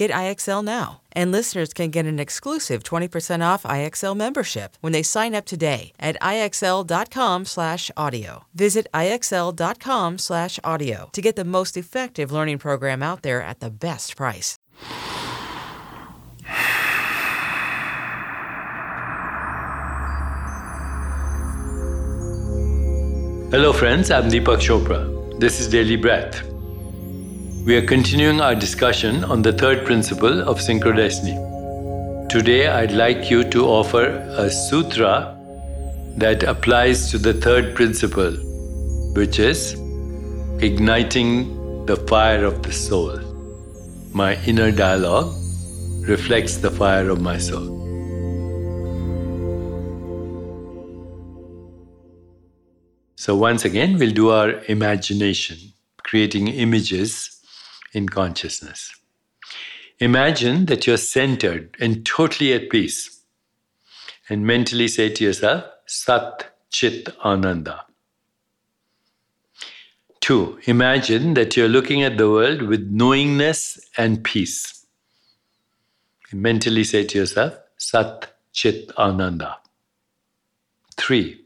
Get IXL now. And listeners can get an exclusive 20% off IXL membership when they sign up today at IXL.com/audio. Visit IXL.com/audio to get the most effective learning program out there at the best price. Hello, friends. I'm Deepak Chopra. This is Daily Breath. We are continuing our discussion on the third principle of synchrodestiny. Today, I'd like you to offer a sutra that applies to the third principle, which is igniting the fire of the soul. My inner dialogue reflects the fire of my soul. So, once again, we'll do our imagination, creating images in consciousness. Imagine that you're centered and totally at peace, and mentally say to yourself, Sat Chit Ananda. Two, imagine that you're looking at the world with knowingness and peace. Mentally say to yourself, Sat Chit Ananda. Three,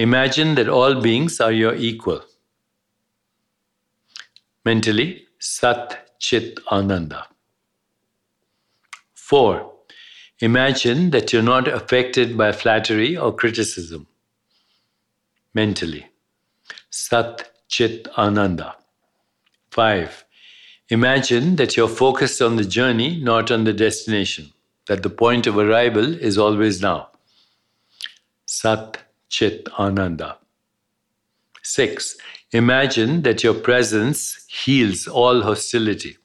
Imagine that all beings are your equal. Mentally, Sat Chit Ananda. Four, imagine that you're not affected by flattery or criticism. Mentally, Sat Chit Ananda. Five, imagine that you're focused on the journey, not on the destination, that the point of arrival is always now. Sat Chit Ananda. Six, imagine that your presence heals all hostility.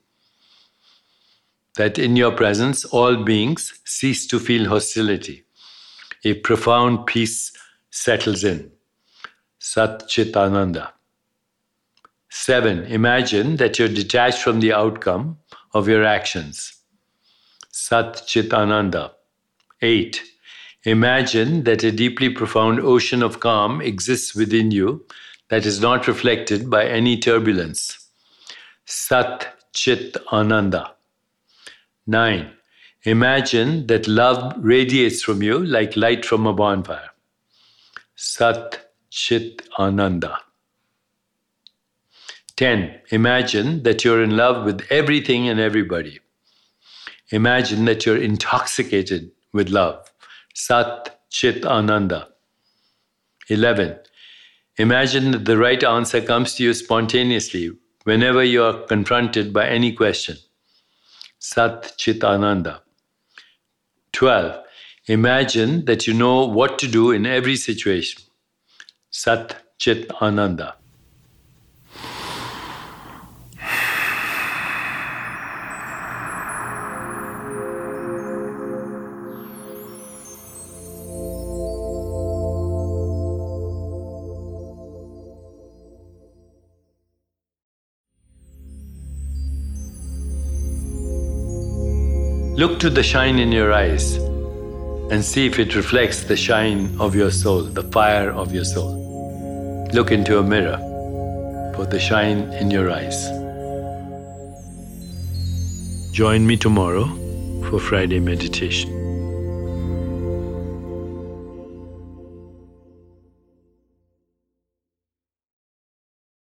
That in your presence, all beings cease to feel hostility. A profound peace settles in. Sat Chit Ananda. Seven, imagine that you're detached from the outcome of your actions. Sat Chit Ananda. Eight, Imagine that a deeply profound ocean of calm exists within you that is not reflected by any turbulence. Sat Chit Ananda. 9. Imagine that love radiates from you like light from a bonfire. Sat Chit Ananda. 10. Imagine that you're in love with everything and everybody. Imagine that you're intoxicated with love. Sat Chit Ananda. 11. Imagine that the right answer comes to you spontaneously whenever you are confronted by any question. Sat Chit Ananda. 12. Imagine that you know what to do in every situation. Sat Chit Ananda. Look to the shine in your eyes and see if it reflects the shine of your soul, the fire of your soul. Look into a mirror for the shine in your eyes. Join me tomorrow for Friday meditation.